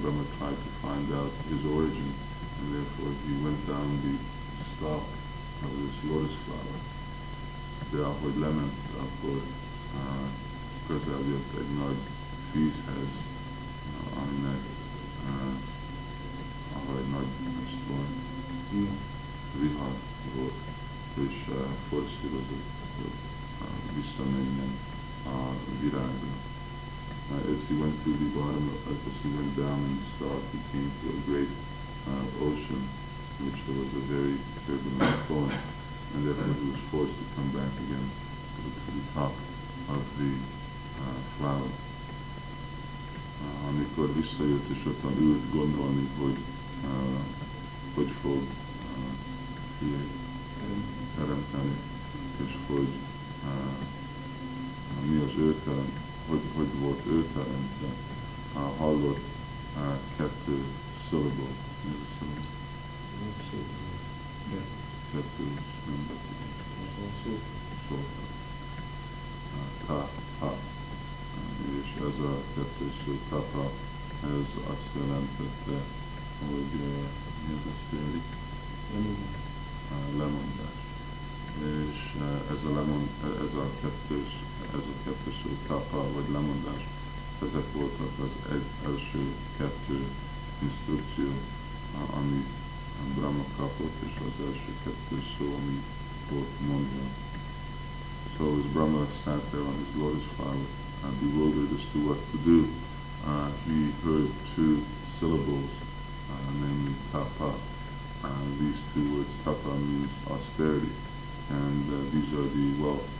Brahma tried to find out his origin, and therefore he went down the stalk of this lotus flower. De ahogy lement, akkor uh, közel jött egy nagy vízhez, uh, aminek uh, ahol egy nagy storm, vihar és uh, forszírozott, hogy uh, visszamenjen a virágra. Uh, as he went through the bottom, of, as he went down and stalk, he came to a great uh, ocean, which there was a very turbulent storm, and therefore he was forced to come back again to the, to the top of the uh, flower. Uh, amikor visszajött és ott ült gondolni, hogy uh, hogy fog uh, teremteni, és hogy uh, mi az ő terem, hogy, hogy volt uh, hallott kettő a? Kettő nem betű. Szóval. Ta, ta. És ez a kettő szó, tata, ez azt jelentette, hogy mi az azt jelenti? Lemondás. És ez a, lemond, ez a kettős, ez a kettős szó, tapa vagy lemondás, ezek voltak az egy, első kettő instrukció, ami Brahma kapott, és az első kettő szó, ami volt mondva. So as Brahma sat there on his lotus flower, uh, bewildered as to what to do, uh, he heard two syllables, uh, namely tapa. Uh, these two words, tapa means austerity, and uh, these are the wealth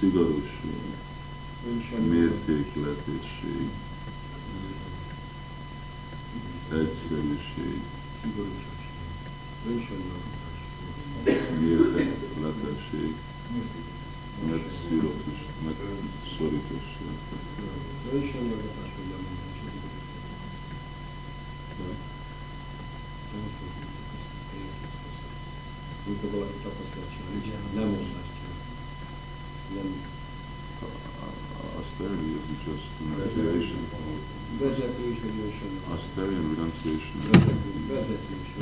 szigorúság, mértékletesség, egyszerűség, mértékletesség, megszirotus, megszorítosság. Mint a valaki tapasztalat csinálja, nem mond. vezetés, vagy Azt elérő, nem szélső. Vezetés, vezetés.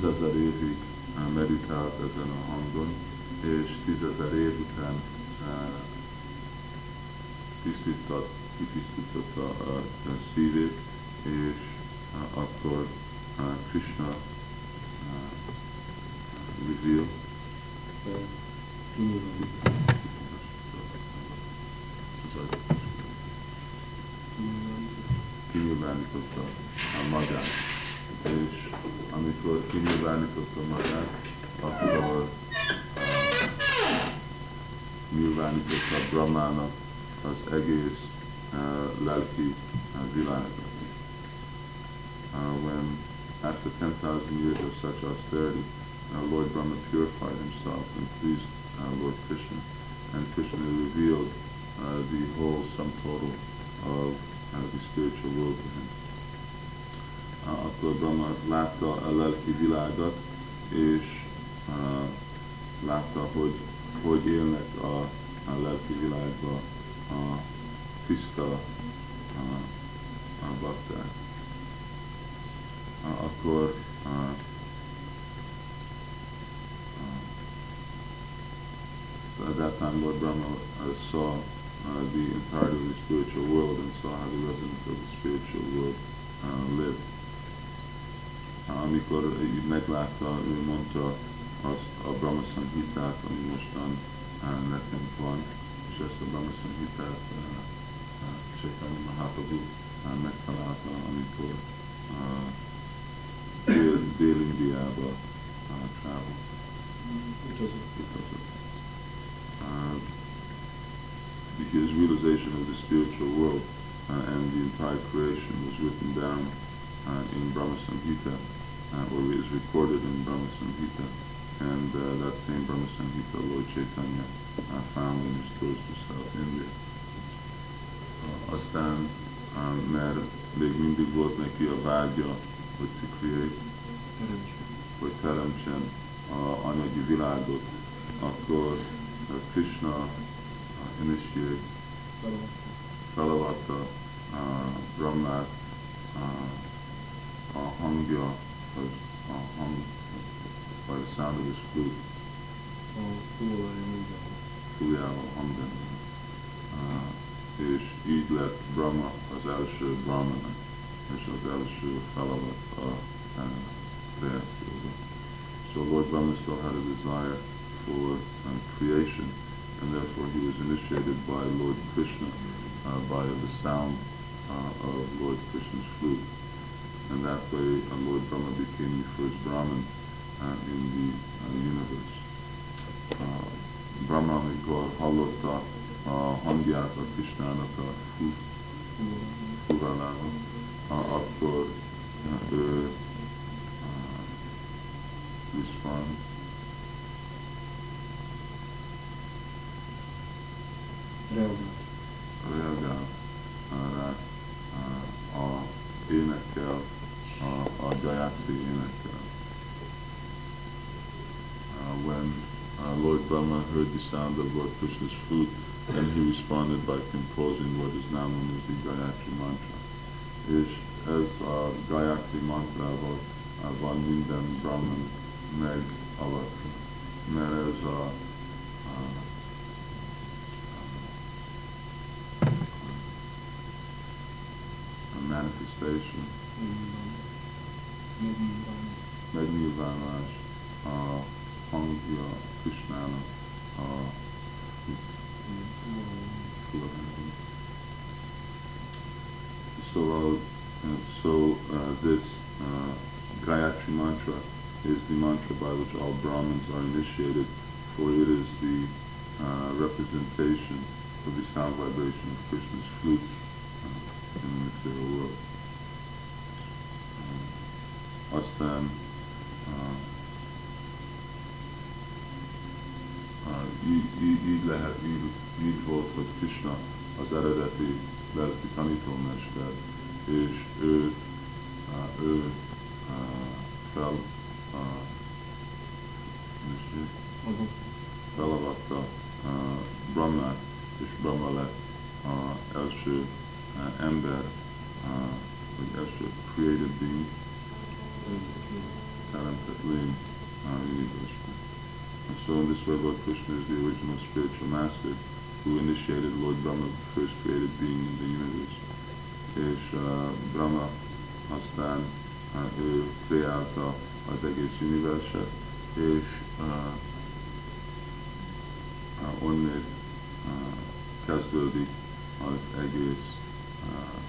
Tízezer évig uh, meditált ezen a hangon, és tízezer év után uh, tisztított, kitisztította a, a szívét, és akkor Krishna uh, kinyilvánította magát, akkor uh, nyilvánította Brahmának az egész lelki. Uh, when after 10,000 years of such austerity, uh, Lord Brahma purified himself and pleased uh, Lord Krishna, and Krishna revealed uh, the whole sum total of the spiritual world to him. Uh, akkor Brahma látta a lelki világot, és uh, látta, hogy hogy élnek a, a lelki világban a tiszta a, a bakták. Akkor uh, at that time Lord Brahma uh, saw uh, the entirety of the spiritual world and saw how the residents of the spiritual world uh, live. Amikor így meglátta, ő mondta azt a Brahma Samhitát, ami mostan nekünk van, és ezt a Brahma Samhitát uh, uh, Chaitanya Mahaprabhu megtalálta, amikor Dél- Dél-Indiába. Utazott. Uh, his realization of the spiritual world uh, and the entire creation was written down uh, in Brahma Samhita, uh, or is recorded in Brahma Samhita, and uh, that same Brahma Samhita Lord Chaitanya uh, found in his tours to South India. Uh, uh, mindig volt neki a vágya, hogy to create, hogy teremtsen a anyagi világot, akkor uh, Krishna uh, initiate. Felavatta uh, Brahmát uh, a hangja, az a hang, by the sound of his flute, Oh, fújával hangani. Uh, és így lett Brahma az első Brahmana, és az első felavat a uh, kreációban. So Lord Brahma still had a desire for uh, creation, and therefore he was initiated by Lord Krishna uh, by the sound uh, of Lord Krishna's flute. And that way uh, Lord Brahma became the first Brahman uh, in the uh, universe. Uh, Brahma, amikor hallotta a hangját a Krishnának a fú, furalával, uh, akkor uh, ő uh, respond, reagál heard the sound of Lord Krishna's flute, and he responded by composing what is now known as the Gayatri mantra. És ez a Gayatri mantrával uh, van minden Brahman megavatva, mert ez uh, a uh, a manifestation, megnyilvánulás a hang rúgja Krishnának So, uh, so uh, this uh, Gayatri mantra is the mantra by which all Brahmins are initiated, for it is the uh, representation of the sound vibration of Krishna's flute uh, in the material world. Uh, így, így, így lehet, így, így volt, hogy Krishna az eredeti lelki tanítómester, és ő, ő fel felavatta Brahmát, és Brahma lett az első ember, vagy első created being, teremtett lény universe. So in this way Lord Krishna is the original spiritual master who initiated Lord Brahma, the first created being in the universe. És uh, Brahma uh, ő kreálta az egész universet, és uh, uh, onnét uh, kezdődik az uh,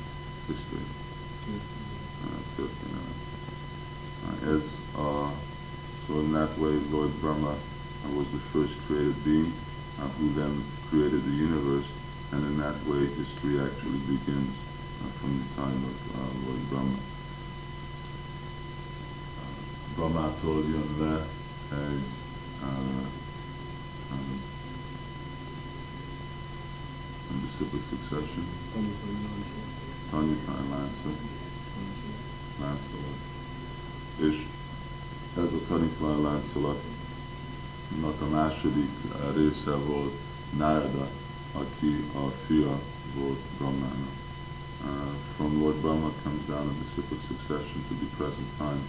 history, uh. Uh, ez a, so in that way Lord Brahma uh, was the first created being uh, who then created the universe, and in that way history actually begins uh, from the time of uh, Lord Brahma. Brahmától jön le egy uh, um, disciplic succession, Tanitán Lánca, Láncolat. Ish. ez a tanítván láncolatnak a második uh, része volt Narada, aki a fia volt Brahmának. Uh, from Lord Brahma comes down a disciplic succession to the present time,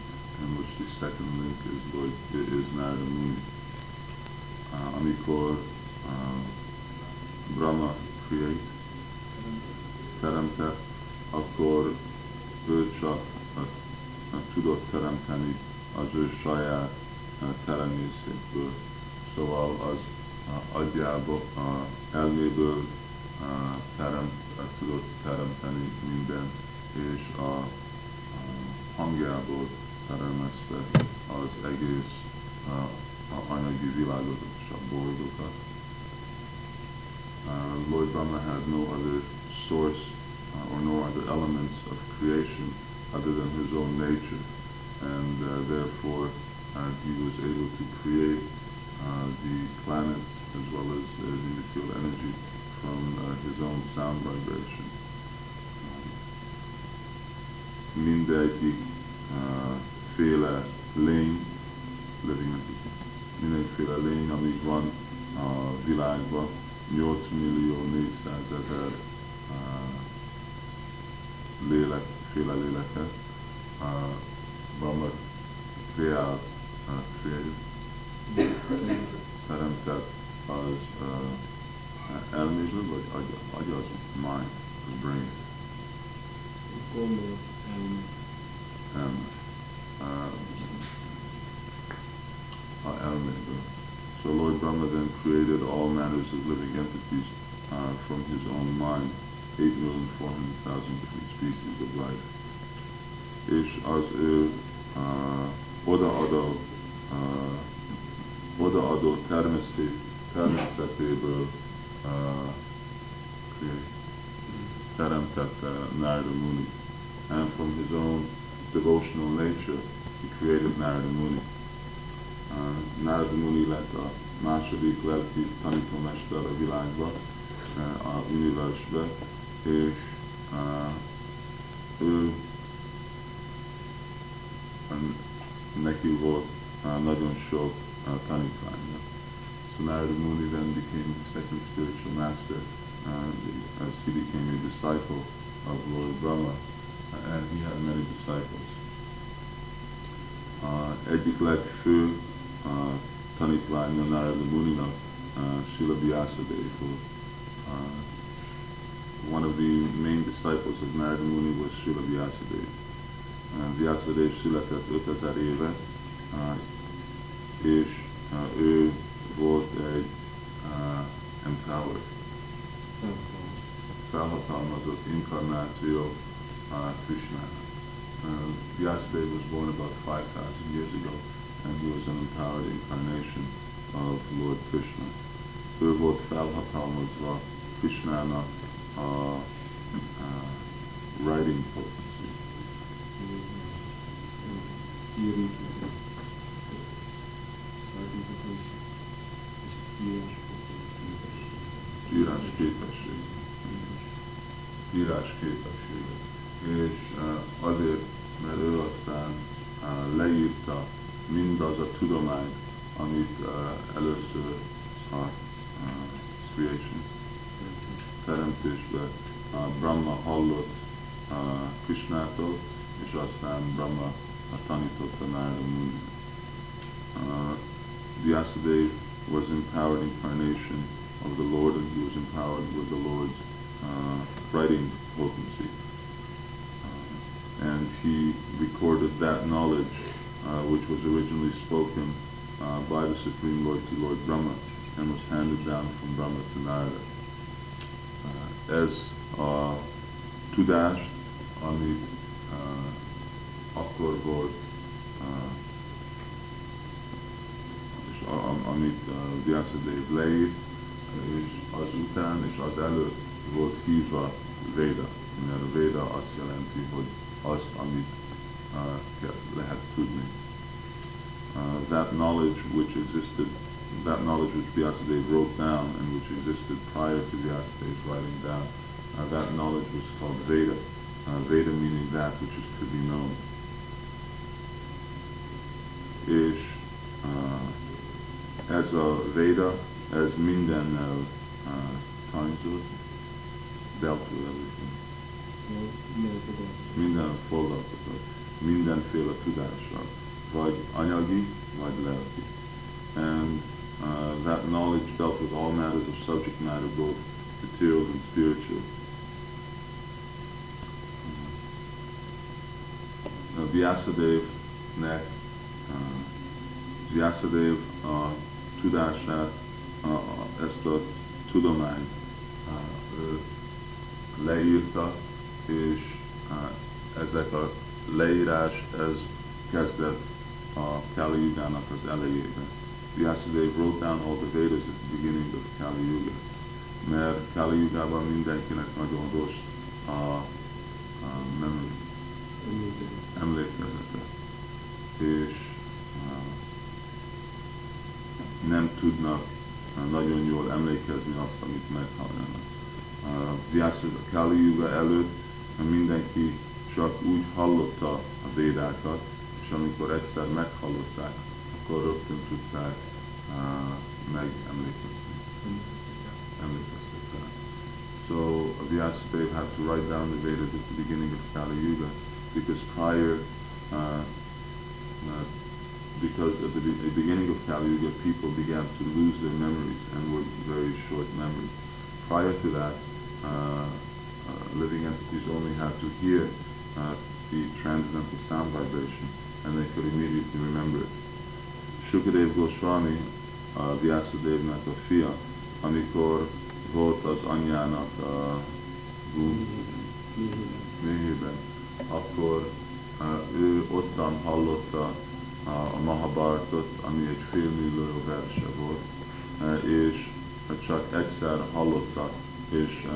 in which the second link is Lord is Narada Muni. Uh, amikor uh, Brahma create, teremtett, akkor ő csak uh, uh, tudott teremteni az ő saját uh. Szóval az agyából, elméből uh, teremt, tudott teremteni minden, és a hangjából teremeszte az egész uh, anyagi világot és a bolygókat. Uh, Lord Brahma had no other source uh, or no other elements of creation other than his own nature, and uh, therefore uh, he was able to create the planets as well as uh, the material energy from uh, his own sound vibration. Um, mindegyik uh, féle lény, living mindenféle lény, amíg van a világban, 8 millió 400 ezer uh, lélek, féle léleket, uh, Brahma kreált, uh, created, teremtett az uh, elméző, vagy agy, agy az mind, az brain. Gondol, elme. elme. Uh, elméből. So Lord Brahma then created all manners of living entities uh, from his own mind, 8,400,000 different species of life. És az ő uh, odaadó, uh, odaadó természet, természetéből uh, teremtette Narada Muni. And from his own devotional nature, he created Narada Muni. Uh, Narada Muni lett a második lelki tanítómester a világba, uh, a universbe, és uh, ő neki volt uh, nagyon sok uh, tanítványa. So Narada Muni then became the second spiritual master uh, as he became a disciple of Lord Brahma, and he had many disciples. Uh, egyik legfő uh, tanítványa Narada Muninak uh, Srila Vyasadeva. One of the main disciples of Narada Muni was Srila Vyasadeva. Vyasadeva született 5000 éve, és ő volt egy empowered, felhatalmazott inkarnáció Krishnának. Vyasadeva was born about 5,000 years ago and he was an empowered incarnation of Lord Krishna. Ő volt felhatalmazva Krishnának a, a writing potency. Írás képesség. Írás képessége. Vyasadeva was empowered incarnation of the Lord and he was empowered with the Lord's uh, writing potency. Uh, and he recorded that knowledge uh, which was originally spoken uh, by the Supreme Lord to Lord Brahma and was handed down from Brahma to Narada. Uh, as uh, tudás, amit uh, akkor volt, uh, és a, amit Vyasadeva leírt, és az után és az előtt volt hívva Véda, mert Véda azt jelenti, hogy az, amit uh, lehet tudni. Uh, that knowledge which existed, that knowledge which Vyasadeva wrote down and which existed prior to Vyasadeva writing down, uh, that knowledge was called Veda. Uh, Veda meaning that which is to be known. És uh, ez a Veda, ez mindennel uh, tanítod, dealt with everything. Minden foglalkozott, mindenféle tudással, vagy anyagi, vagy lelki. And uh, that knowledge dealt with all matters of subject matter, both material and spiritual. Uh, Vyasadevnek, uh, Vyasadev a tudását, a, a, ezt a tudományt uh, leírta, és uh, ezek a leírás, ez kezdett a Kali Yugának az elejében. Vyasadeva wrote down all the Vedas at the beginning of Kali Yuga, mert Kali Yugában mindenkinek nagyon rossz a, a memory, emlékezete, és uh, nem tudnak uh, nagyon jól emlékezni azt, amit meghallanak. Uh, Vyasadeva Kali Yuga előtt uh, mindenki csak úgy hallotta a védákat, és amikor egyszer meghallották, akkor rögtön tudták uh, megemlékezni. Emlékeztek rá. So Vyasadeva had to write down the Vedas at the beginning of Kali Yuga because prior, uh, uh, because at the, be- the beginning of Kali Yuga, people began to lose their memories and were very short memories. Prior to that, uh, uh, living entities only had to hear uh, the transcendental sound vibration and they could immediately remember it. Shukadev Goswami, uh, Vyasadevnak a amikor volt az anyjának a méhében, akkor uh, ő ottan hallotta a, Mahabhartot, ami egy félmillió verse volt, uh, és csak egyszer hallotta, és,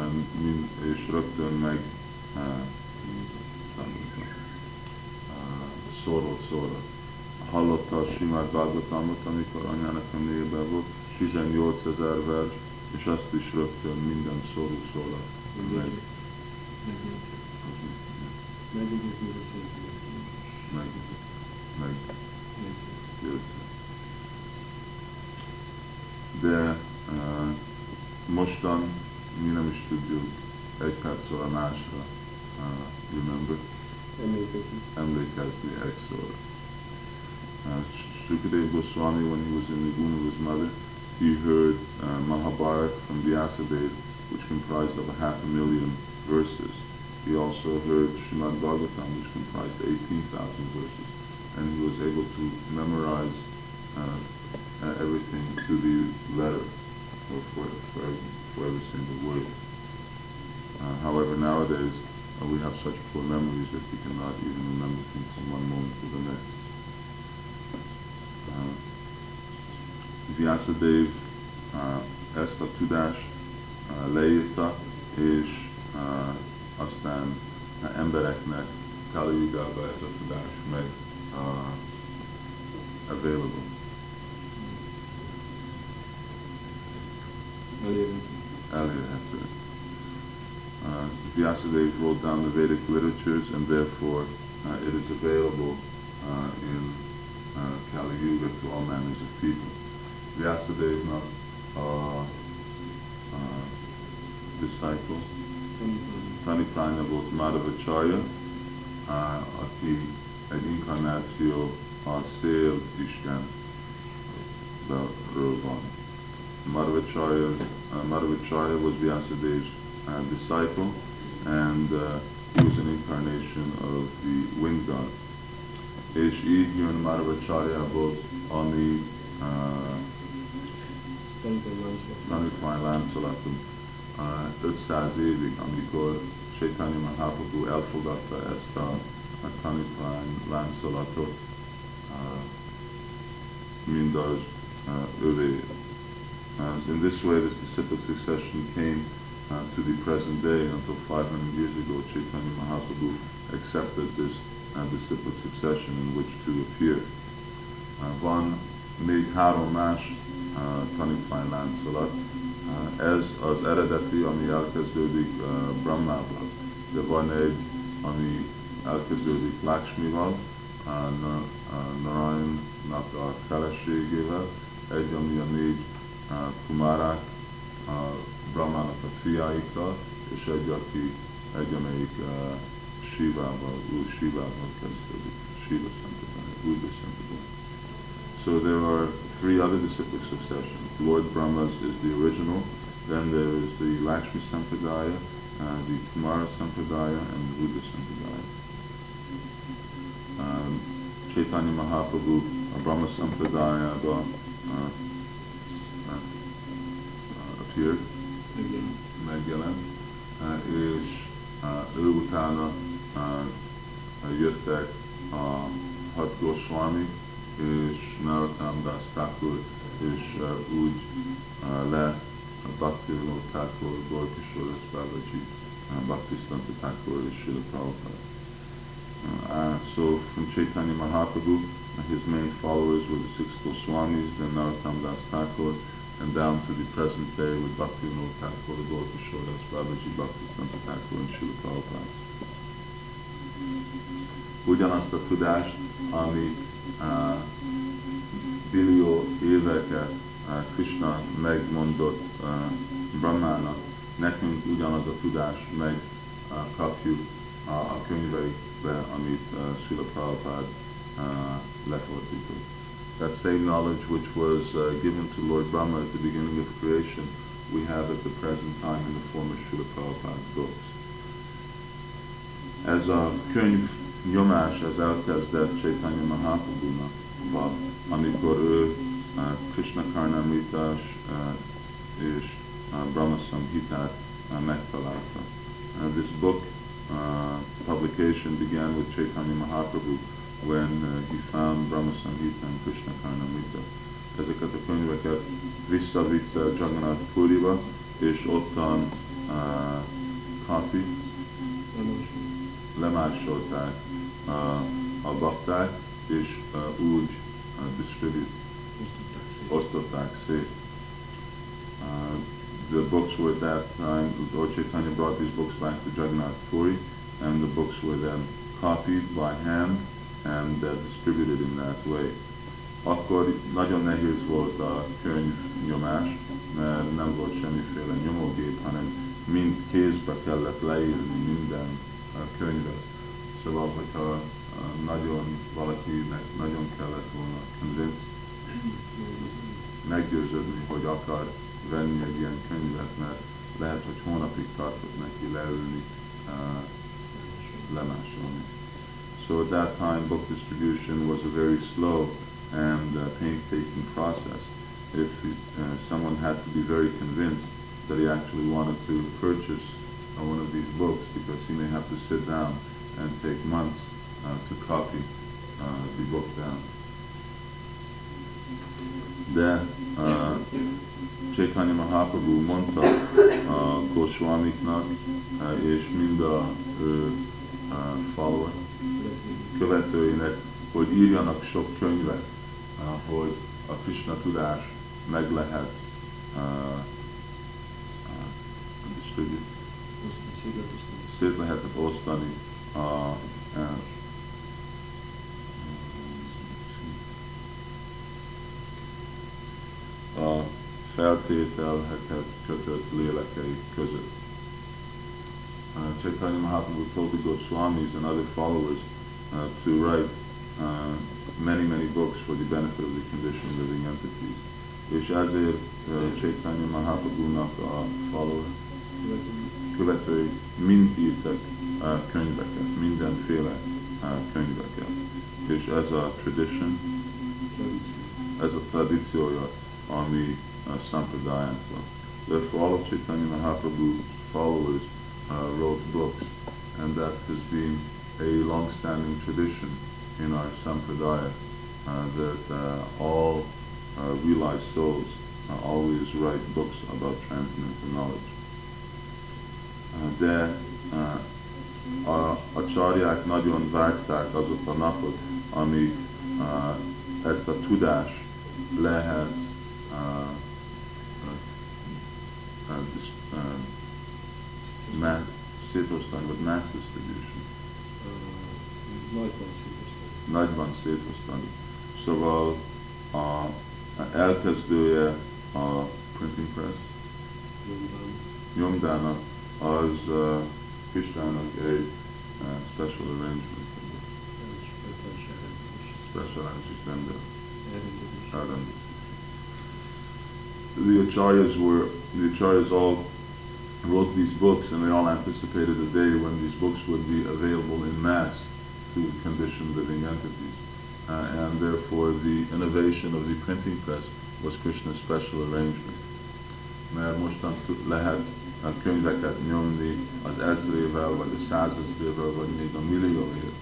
mind, és rögtön meg uh, szóról szóra. Hallotta a Simát Bhagavatamot, amikor anyának a mélyében volt, 18 ezer vers, és azt is rögtön minden szóró szóra meg. Meg, meg, győzte. De uh, mostan mi nem is tudjuk egy percről a másra remember, emlékezni egy szóra. Uh, Sukadeva Goswami, when he was in the womb of his mother, he heard uh, Mahabharata from Vyasadeva, which comprised of a half a million verses. He also heard Srimad Bhagavatam, which comprised 18,000 verses. Able to memorize uh, uh, everything to the letter, or for, for, every, for every single word. Uh, however, nowadays, uh, we have such poor memories that we cannot even remember things from one moment to the next. Uh, Vyasadeva uh, ezt a tudást uh, leírta, és uh, aztán uh, embereknek Kali ez a tudás meg uh, available. Uh, Vyasadeva wrote down the Vedic literatures and therefore uh, it is available uh, in uh, Kali Yuga to all manners of people. Vyasadeva uh, uh, disciple, Pranipanya volt Madhavacharya, uh, aki egy inkarnáció a szél Isten van. Madhavacharya, uh, Madhavacharya was Vyasadeva's uh, disciple and uh, he was an incarnation of the wind god. És így jön Madhavacharya-ból, ami uh, tanítvány láncolatunk uh, 500 évig, amikor Chaitanya Mahaprabhu elfogadta ezt a, a tanítvány láncolatot, mindaz uh, övé. Uh, in this way, this disciple succession came uh, to the present day until 500 years ago, Chaitanya Mahaprabhu accepted this uh, disciple succession in which to appear. Uh, van uh, tanítvány láncolat, uh, ez az eredeti, ami elkezdődik uh, Brahmával, de van egy, ami elkezdődik Lakshmival, uh, Narayannak a feleségével, egy, ami a négy uh, kumárák, uh, Brahmának a fiaikkal, és egy, aki, egy, amelyik Shivával, új Shivával kezdődik, Shiva Sampradaya, Buddha Sampradaya. So there are three other disciplic successions. Lord Brahma's is the original, then there is the Lakshmi Sampradaya, uh, the Kumara Sampradaya, and the Buddha Sampradaya. Um, Chaitanya Mahaprabhu, uh, Brahma Sampradaya, uh, uh, appeared, megjelent, uh, és uh, ő utána jöttek a hat Goswami, és Narottam Das Thakur, és úgy le Bhakti Vinod Thakur, Gorkishore Babaji, uh, Bhakti Santa Thakur, and Srila Prabhupada. Uh, so from Chaitanya Mahaprabhu, uh, his main followers were the six Goswamis, then Narottam Das Thakur, and down to the present day with Bhakti Vinod Thakur, Gorkishore Babaji, Bhakti Santa Thakur, and Srila Prabhupada. Ugyanazt a tudást, amit uh, billió éveket uh, Krishna megmondott uh, Brahmának, nekünk ugyanaz a tudás meg uh, kapjuk a, a amit uh, Prabhupada uh, lefordított. That same knowledge which was uh, given to Lord Brahma at the beginning of creation, we have at the present time in the form of Srila Prabhupada's books. Ez a könyv nyomás, ez elkezdett Chaitanya Mahaprabhu-nak, amikor ő uh, Krishna Karnamritas uh, és uh, Brahma Samhita uh, megtalálta. Uh, this book uh, publication began with Chaitanya Mahaprabhu when uh, he found Brahma Samhita and Krishna Karnamrita. Ezeket a könyveket visszavitte Jagannath Puriba, és ottan uh, copy, lemásolták uh, a bakták, és uh, úgy uh, distribute, osztották szét. Uh, the books were at that time, Lord Chaitanya brought these books back to Jagannath Puri, and the books were then copied by hand and uh, distributed in that way. Akkor nagyon nehéz volt a könyv nyomás, mert nem volt semmiféle nyomógép, hanem mind kézbe kellett leírni minden uh, könyvet. Szóval, hogyha uh, nagyon valakinek nagyon kellett volna meggyőződni, hogy akar venni egy ilyen könyvet, mert lehet, hogy hónapig tartott neki leülni, lemásolni. So at that time, book distribution was a very slow and uh, painstaking process. if uh, someone had to be very convinced that he actually wanted to purchase uh, one of these books because he may have to sit down and take months uh, to copy uh, the book down. De uh, Chaitanya Mahaprabhu mondta a Goswamiknak és mind a ő follower, követőinek, hogy írjanak sok könyvet, hogy a Krishna tudás meg lehet szét lehetett osztani a, a kötött lélekei között. Uh, Chaitanya Mahaprabhu told the Goswamis and other followers uh, to write uh, many, many books for the benefit of the conditioned living entities. És ezért uh, Chaitanya Mahaprabhu-nak a follower, követői mind írtak uh, könyveket, mindenféle uh, könyveket. És ez a tradition, ez a tradíciója, ami uh, Sampradayánkban. Therefore all of Chaitanya Mahaprabhu's followers uh, wrote books, and that has been a long-standing tradition in our Sampradaya, uh, that uh, all realized souls uh, always write books about transcendental knowledge. de a, a csarják nagyon vágták azok a napot, amíg ezt a tudás lehet uh, uh, uh, mass, szétosztani, vagy mass distribution. Nagyban szétosztani. Nagyban szétosztani. Szóval a, elkezdője a printing press, nyomdának, az uh, Krishnának egy uh, special arrangement, speciális elrendezés. speciális rendel, Elrendezés. elrendezés. The acharyas were, the acharyas all wrote these books and they all anticipated a day when these books would be available in mass to conditioned living entities. Uh, and therefore the innovation of the printing press was Krishna's special arrangement. Mert mostan lehet uh, könyveket nyomni az ezrével, vagy a százezrével, vagy még a millióért,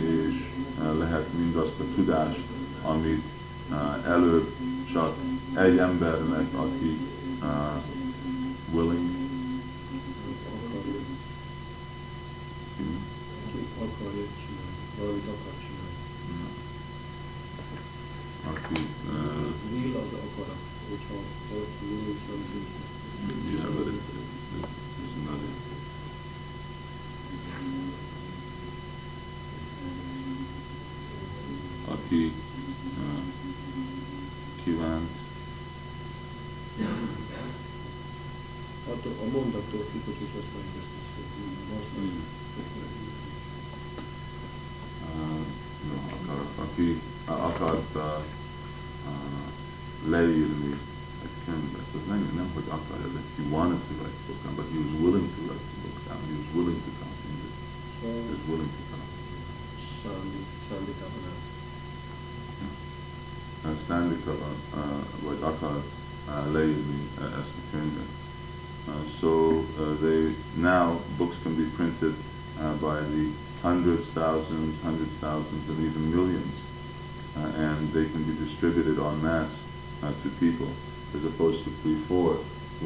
és lehet mindazt a tudást, amit uh, előbb csak egy embernek, aki uh, willing, aki aki uh, Will something. Yeah, but it, it, it's another. Aki hundreds, thousands, and even millions, uh, and they can be distributed en masse uh, to people, as opposed to before,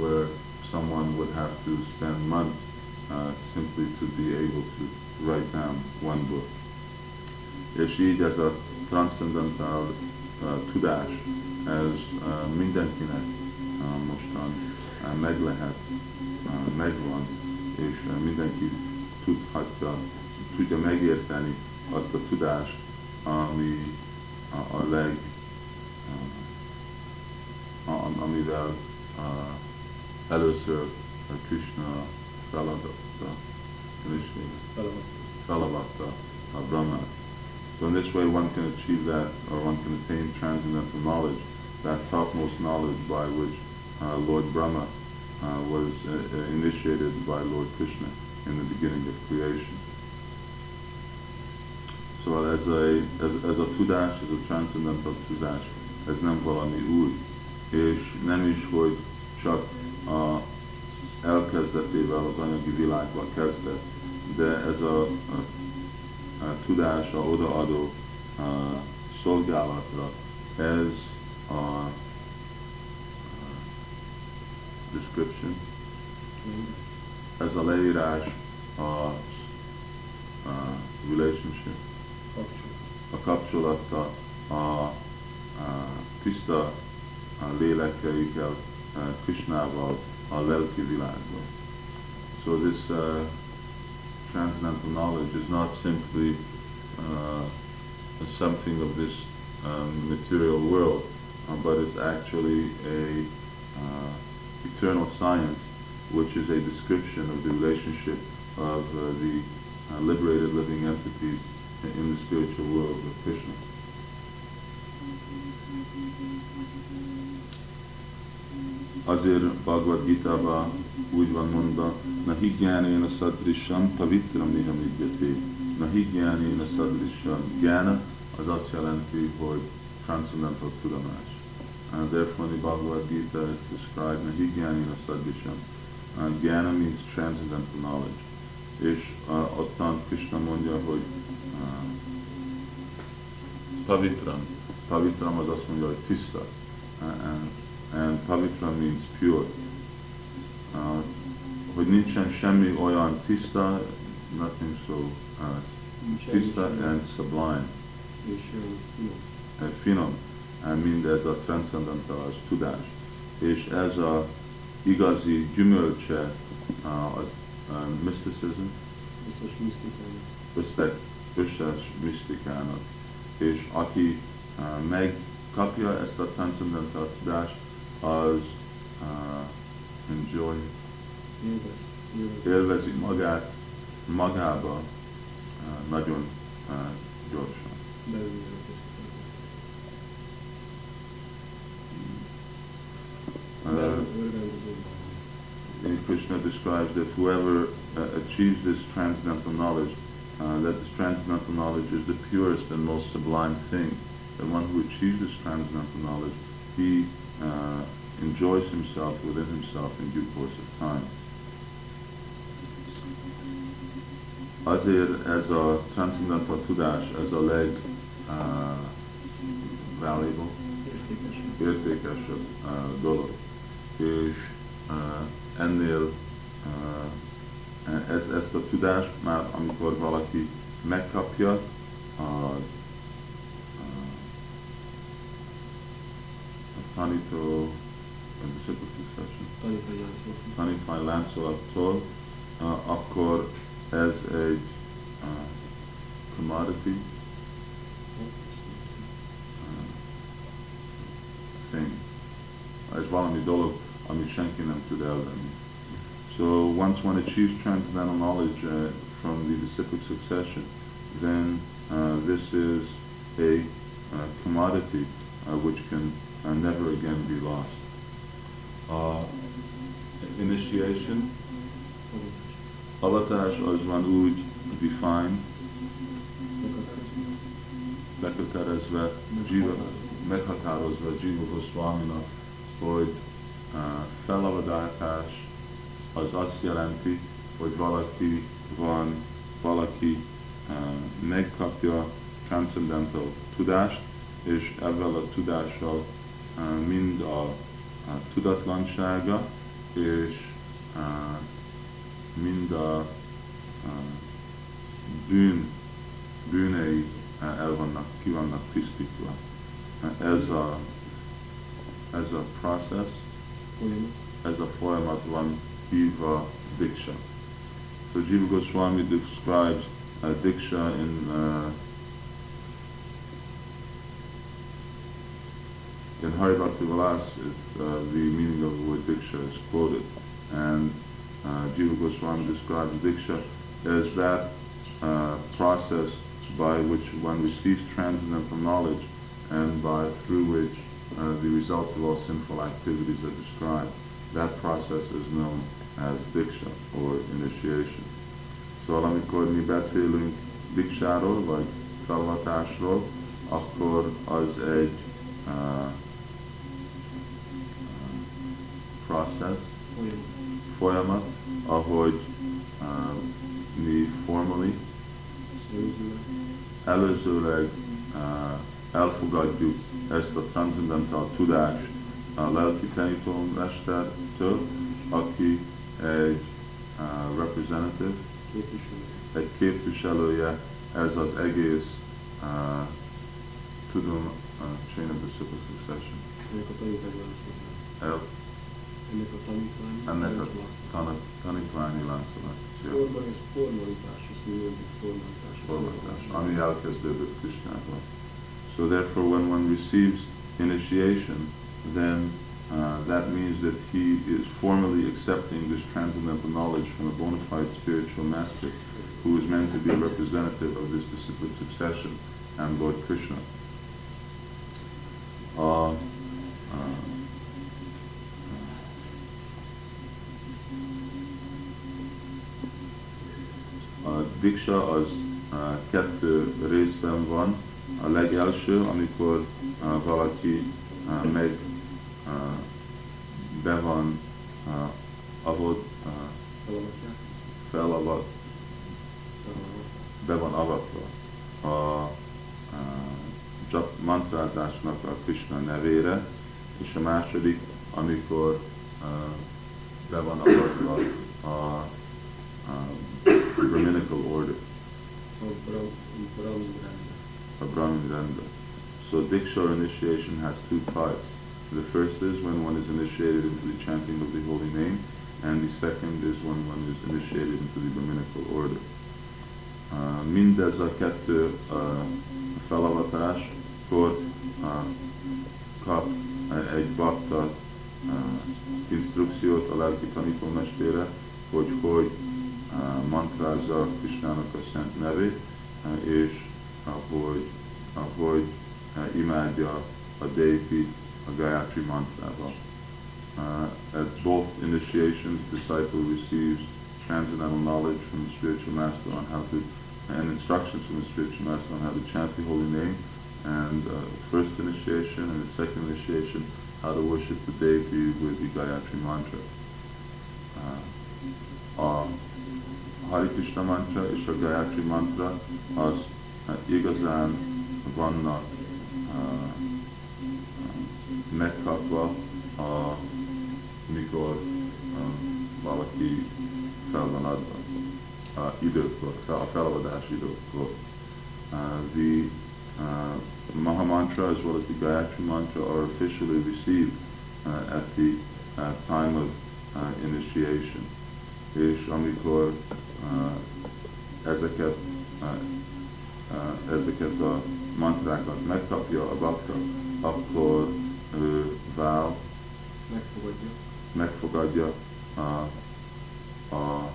where someone would have to spend months uh, simply to be able to write down one book. Ez a transcendental tudás, uh, mindenkinek mostan meg lehet, megvan, és mindenki tudhatja, tudja megérteni azt a tudást, ami a, a leg, a, amivel uh, először uh, Krishna feladatta, Krishna Feladat. felavatta a Brahmát. So in this way one can achieve that, or one can attain transcendental knowledge, that topmost knowledge by which uh, Lord Brahma uh, was uh, initiated by Lord Krishna in the beginning of creation. So as a, as, as a tudash, as a transcendental tudash, ez nem valami új, és nem is, hogy csak a elkezdetével az anyagi világban kezdett, de ez a, a, a tudása odaadó a szolgálatra, ez a, a description, ez a leírás a, a relationship, a kapcsolata a, a tiszta a lélekkeikkel, Krishnával, a lelki világban. So this uh, transcendental knowledge is not simply uh, something of this um, material world, uh, but it's actually a uh, eternal science, which is a description of the relationship of uh, the uh, liberated living entities in the spiritual world with Krishna. Azért Bhagavad Gita-ba úgy van mondva, na higgyánén a szadrissam, pavitram néha vigyati. Na higgyánén a szadrissam. Gyána az azt jelenti, hogy transcendental tudomás. And therefore the Bhagavad Gita it's described na higgyánén a szadrissam. Gyana means transcendental knowledge. És uh, ottan Krishna mondja, hogy pavitram. Pavitram az mondja, hogy tiszta. Uh, and and pavitra means pure. Uh, hogy nincsen semmi olyan tiszta, nothing so uh, tiszta and sublime. És uh, finom. And mindez a transcendental, transcendentális tudás. És ez a igazi gyümölcse uh, a uh, mysticism, összes, összes misztikának. És aki uh, megkapja ezt a transzendentális tudást, az uh, enjoy, élvezi magát magába uh, nagyon uh, gyorsan. Uh, Krishna describes that whoever uh, achieves this transcendental knowledge, uh, that this transcendental knowledge is the purest and most sublime thing. The one who achieves this transcendental knowledge, he uh, enjoys himself within himself in due course of time. Azért ez a transcendental tudás, ez a leg uh, valuable, értékesebb uh, dolog. És uh, ennél uh, ez, ezt a tudást már amikor valaki megkapja, a tanító, disciple succession, tanítványi láncolattól, akkor ez egy uh, commodity thing. Ez valami dolog, amit senki nem tud elvenni. So once one achieves transcendental knowledge uh, from the disciplic succession, then uh, this is a uh, commodity uh, which can and never again be lost. Uh, initiation, avatás az van úgy defined, bekötelezve, jiva, meghatározva Jiva Goswaminak, hogy uh, felavadátás az azt jelenti, hogy valaki van, valaki uh, megkapja transcendental tudást, és ebben a tudással mind a, a tudatlansága, és mind a, a bűn, bűnei el vannak, ki vannak tisztítva. Ez a, ez a process, ez a folyamat van hívva Diksha. So Jiva Goswami describes uh, Diksha in uh, in Haribhakti Vilas, it, uh, the meaning of the word Diksha is quoted. And uh, Jiva Goswami describes Diksha as that uh, process by which one receives transcendental knowledge and by through which uh, the results of all sinful activities are described. That process is known as Diksha or initiation. Szóval amikor mi beszélünk Diksháról vagy felvatásról, akkor az egy uh, process, Folyamat. ahogy uh, mi formally, Előzőleg. uh, elfogadjuk ezt a transzendental tudást a lelki tanítómestertől, aki egy uh, representative, egy képviselője ez az egész uh, tudom, uh, chain of reciprocal succession. Ennek a tanítványláncnak. El, Ennek a tanítvány. ennek a tan- tanítványi láncolat. Forma, ez formalitás, mondjuk formalitás. Formalitás, ami elkezdődött Krishnával. So therefore when one receives initiation, then uh, that means that he is formally accepting this transcendental knowledge from a bona fide spiritual master who is meant to be a representative of this disciplic succession and Lord Krishna. Uh, uh, a diksa az uh, kettő részben van. A legelső, amikor uh, valaki uh, meg uh, be van uh, ahol uh, felavat, be van avatva a uh, mantrázásnak a Krishna nevére, és a második, amikor uh, be van avatva a uh, Brahminical order. A Brahmin rendben. a Brahmin Randa. So Diksha initiation has two parts. The first is when one is initiated into the chanting of the holy name, and the second is when one is initiated into the Brahminical order. Uh, mindez a kettő uh, felavatáskor uh, kap egy bakta uh, instrukciót a lelki tanítómestére, hogy hogy uh, mantrázza Krishnának a szent nevét, uh, és ahogy, ahogy uh, imádja a deity a Gayatri mantrával. Uh, at both initiations, disciple receives transcendental knowledge from the spiritual master on how to, and instructions from the spiritual master on how to chant the holy name, and uh, first initiation and the second initiation, how to worship the deity with the Gayatri mantra. Uh, a Hare Krishna mantra is a Gayatri mantra as hát igazán vannak uh, uh, megkapva, a, mikor valaki fel van adva uh, időkor, a feladás időkor. The Maha mantra as well as the Gayatri mantra are officially received uh, at the uh, time of uh, initiation. És amikor uh, ezeket, uh, uh, ezeket a mantrákat megkapja a bakta, akkor vál, Megfogadja. megfogadja a, a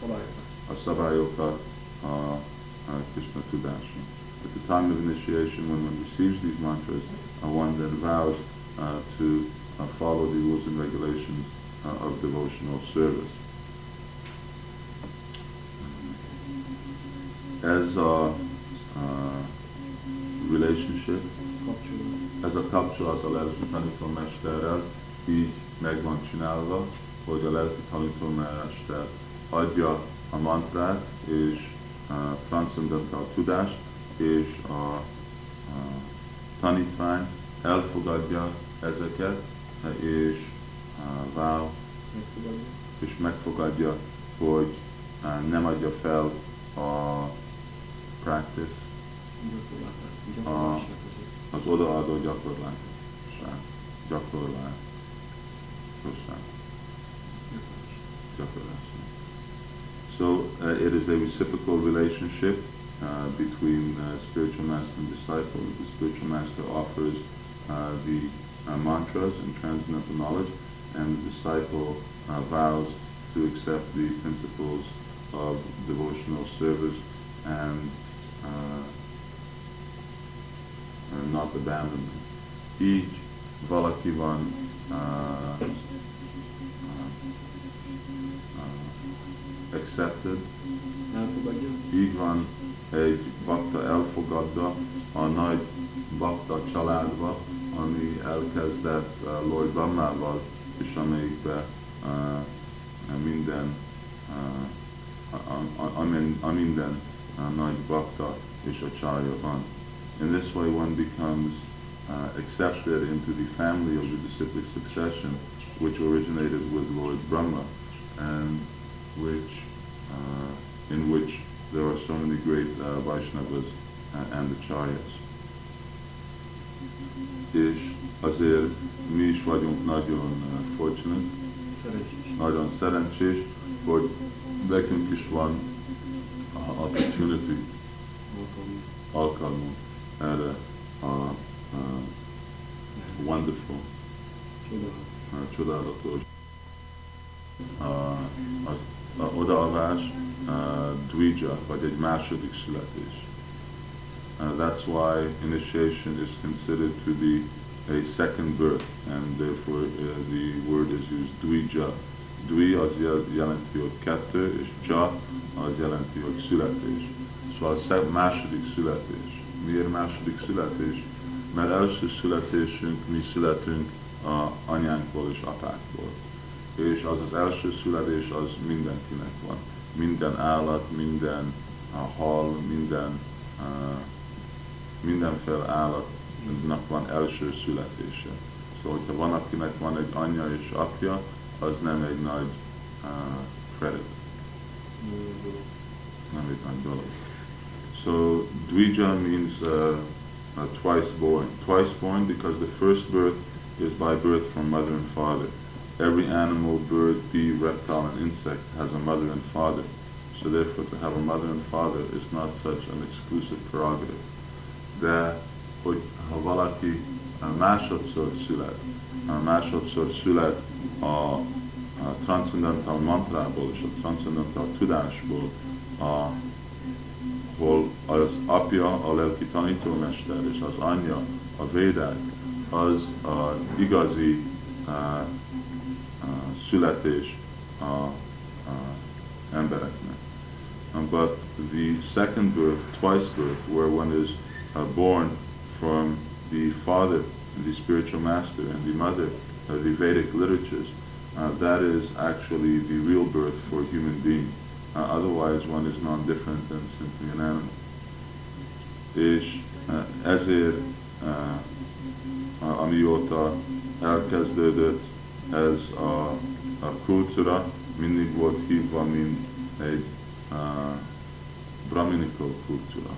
Szabályokat. a szabályokat a, a Krishna tudáson. At the time of initiation, when one receives these mantras, uh, one then vows uh, to uh, follow the rules and regulations uh, of devotional service. As a uh, relationship. Ez a kapcsolat a lelki tanítómesterrel így meg van csinálva, hogy a lelki tanítómester adja a mantrát és a transzendental tudást, és a, a tanítvány elfogadja ezeket, és vál, és megfogadja, hogy nem adja fel a practice. A-. az odaadó. So uh, it is a reciprocal relationship uh, between uh, spiritual master and disciple. The spiritual master offers uh, the uh, mantras and transcendental knowledge, and the disciple uh, vows to accept the principles of devotional service and abandonment. Így valaki van uh, uh, uh, accepted, Elfogadja. így van egy bakta elfogadva a nagy bakta családba, ami elkezdett uh, Lord Brahmával, és amelyikben uh, minden uh, a, a, a, a minden uh, nagy bakta és a csárja van. In this way one becomes uh, accepted into the family of the disciplic succession which originated with Lord Brahma and which uh, in which there are so many great uh, Vaishnavas and Acharyas. És azért mi is vagyunk nagyon uh, fortunate, nagyon szerencsés, hogy nekünk is van uh, opportunity, alkalmunk a, wonderful, uh, dvija. Uh, that's why initiation is considered to be a second birth, and therefore uh, the word is used dvija. Dvi az jel- jelenti, hogy és ja az jelenti, hogy születés. Szóval sze- második. Miért második születés? Mert első születésünk, mi születünk a anyánkból és apákból. És az az első születés, az mindenkinek van. Minden állat, minden a hal, minden uh, mindenféle állatnak van első születése. Szóval, hogyha van, akinek van egy anyja és apja, az nem egy nagy uh, credit, nem egy nagy dolog. So, Dvija means uh, uh, twice born. Twice born because the first birth is by birth from mother and father. Every animal, bird, bee, reptile, and insect has a mother and father. So therefore, to have a mother and father is not such an exclusive prerogative. De, hogy ha valaki uh, szület, uh, a, a transcendental mantrából és a transcendental a, hol az apja a lelki tanítómester és az anyja a védák, az a igazi uh, uh, születés a, a embereknek. But the second birth, twice birth, where one is uh, born from the father, the spiritual master, and the mother, uh, the Vedic literatures, uh, that is actually the real birth for a human being. Uh, otherwise, one is non-different than simply an animal. És uh, ezért, uh, amióta elkezdődött ez a, a kultúra, mindig volt hívva, mint egy uh, brahminical kultúra,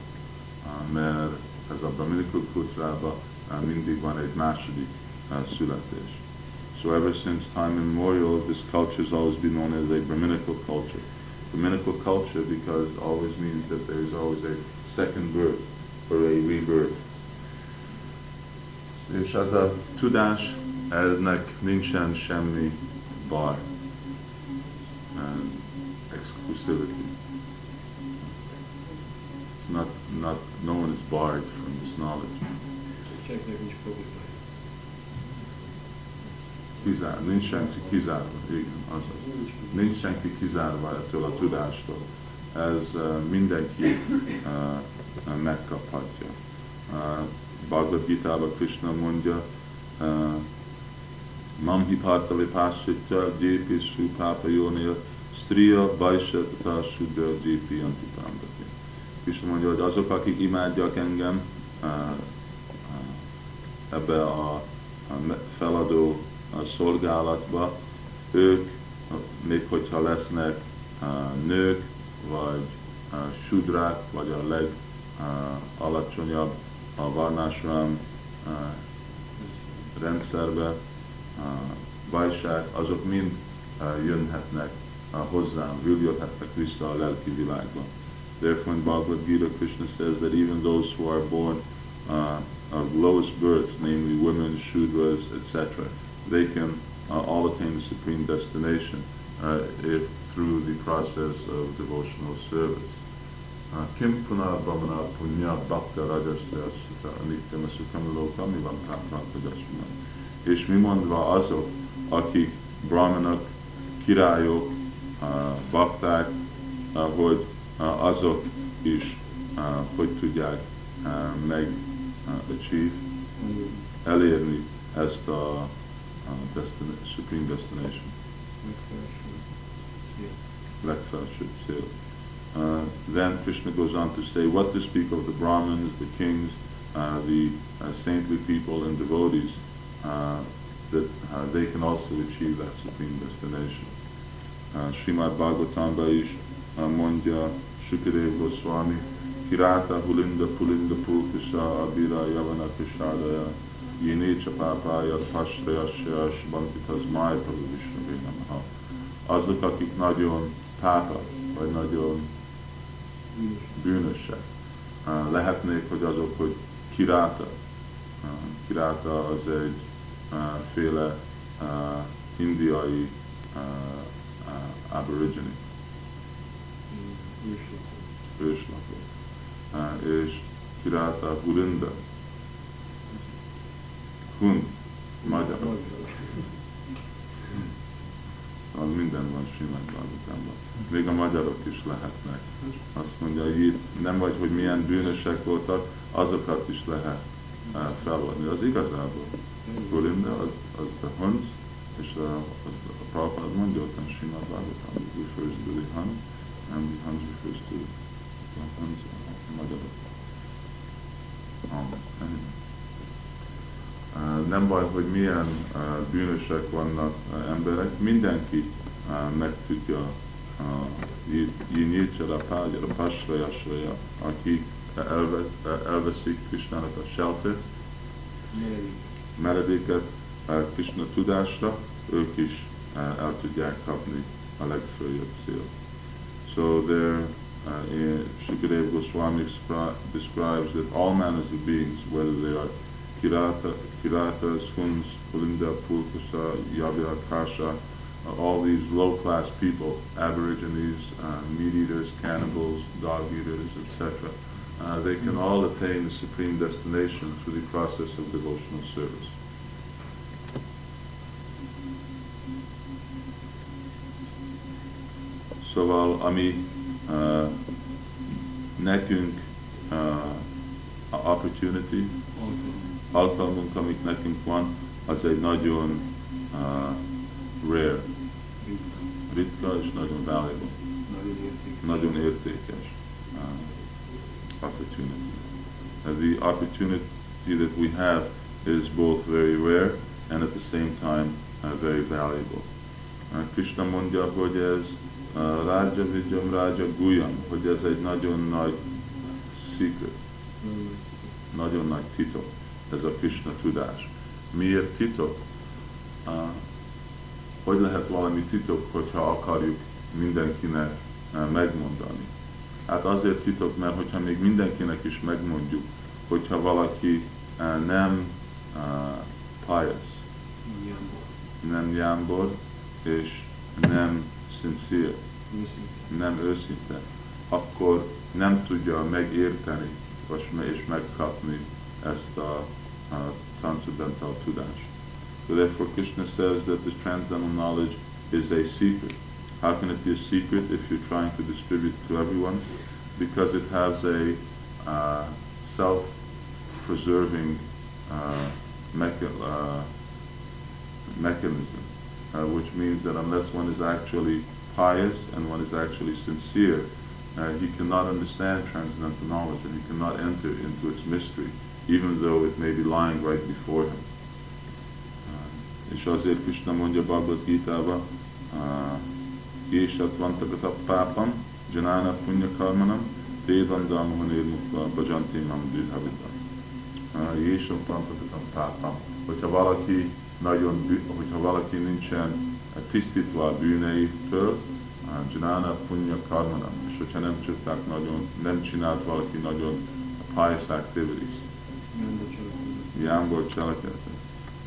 uh, mert a brahminical kultúrában uh, mindig van egy második uh, születés. So ever since time immemorial, this culture has always been known as a Brahminical culture. Brahminical culture because always means that there is always a second birth or a rebirth. A tudás, ennek nincsen semmi baj. And exclusivity. It's not, not, no one is barred from this knowledge. Kizár, nincs senki kizárva, igen, azaz. Nincs senki kizárva ettől a tudástól. Ez mindenki megkaphatja. Bhagavad Gita-ban Krishna mondja, uh, Mam hipartali pásitya, jépi supápa jónél, striya bajsatata sudra jépi antipámbati. Krishna mondja, hogy azok, akik imádják engem ebbe a feladó a szolgálatba, ők, még hogyha lesznek nők, vagy sudrák, vagy a legalacsonyabb a varnásram uh, rendszerbe, vajság, azok mind uh, jönhetnek hozzám, jöhetnek vissza a lelki világba. Therefore in Bhagavad Gita, Krishna says that even those who are born uh, of lowest birth, namely women, shudras, etc., they can uh, all attain the supreme destination uh, if through the process of devotional service. Uh, Kim puna brahmana punya bhakta rajasya sita anityam sukham lokam ivam mi mondva azok, akik brahmanak, királyok, bakták, hogy azok is hogy tudják meg achieve, elérni ezt a destina- supreme destination. Legfelsőbb cél. Uh, then Krishna goes on to say what to speak of the Brahmins, the kings, uh, the uh, saintly people and devotees, uh, that uh, they can also achieve that supreme destination. Uh, Srimad Bhagavatamban is uh, mondja Shukadev Goswami, Kirata Hulinda Pulinda Pulkisha Abira Yavana Kishadaya Yene Csa Pápája, Pastrajasjas, Bankitaz Májpa Visnavé Namaha. Azok, akik nagyon pápak, vagy nagyon bűnösek, eh, lehetnék, hogy azok, hogy kiráta. Eh, kiráta az egy eh, féle indiai aborigine. Őslakó. És kiráta Gurinda, Hun, magyar. Az minden van Simán Bhagavatamban. Még a magyarok is lehetnek. Azt mondja, hogy nem vagy, hogy milyen bűnösek voltak, azokat is lehet uh, felvonni. Az igazából. Golinda, az, az a Huns, és a, a, a Prabhupada mondja ott a Simán Bhagavatam, refers to the Hun, and the Huns refers to the Huns, a magyarok. Um, anyway. Nem baj, hogy milyen bűnösek vannak emberek, mindenki meg tudja Jinyicsa, Rapágya, Pasrajasraja, aki elveszik Krisnának a shelter, meredéket Krishna tudásra, ők is el tudják kapni a legfőjebb cél. So there, uh, in Shukadev Goswami describes that all manners of beings, whether they are Kirata, Kirata, Swans, Pulinda, Purkusa, Yavya, Kasha, uh, all these low-class people, aborigines, uh, meat-eaters, cannibals, dog-eaters, etc., uh, they can all attain the supreme destination through the process of devotional service. Szóval, ami uh, uh, opportunity, alkalmunk, amik nekünk van, az egy nagyon uh, rare, ritka és nagyon valuable, nagyon értékes uh, opportunity. And the opportunity that we have is both very rare and at the same time uh, very valuable. Uh, Krishna mondja, hogy ez uh, Raja Vijam Raja Guyam, hogy ez egy nagyon nagy secret, mm. nagyon nagy titok ez a Krishna tudás. Miért titok? Hogy lehet valami titok, hogyha akarjuk mindenkinek megmondani? Hát azért titok, mert hogyha még mindenkinek is megmondjuk, hogyha valaki nem pious, nem jámbor, és nem sincere, nem őszinte, akkor nem tudja megérteni és megkapni ezt a uh, transcendental tudash. So therefore Krishna says that this transcendental knowledge is a secret. How can it be a secret if you're trying to distribute to everyone? Because it has a uh, self-preserving uh, mecha- uh, mechanism, uh, which means that unless one is actually pious and one is actually sincere, he cannot understand transcendental knowledge and he cannot enter into its mystery even though it may be lying right before him. Uh, és azért Krishna mondja Bhagavad Gita-ba, Jésat van tagata pápam, Janana punya karmanam, Tédam Dhammahanér mukva, Bajanti Mam Dűhavita. Jésat van tagata pápam. Hogyha valaki nagyon, hogyha valaki nincsen tisztítva a bűneitől, Janana punya karmanam, és hogyha nem csinálták nagyon, nem csinált valaki nagyon pious activities, Jámbor cselekedete.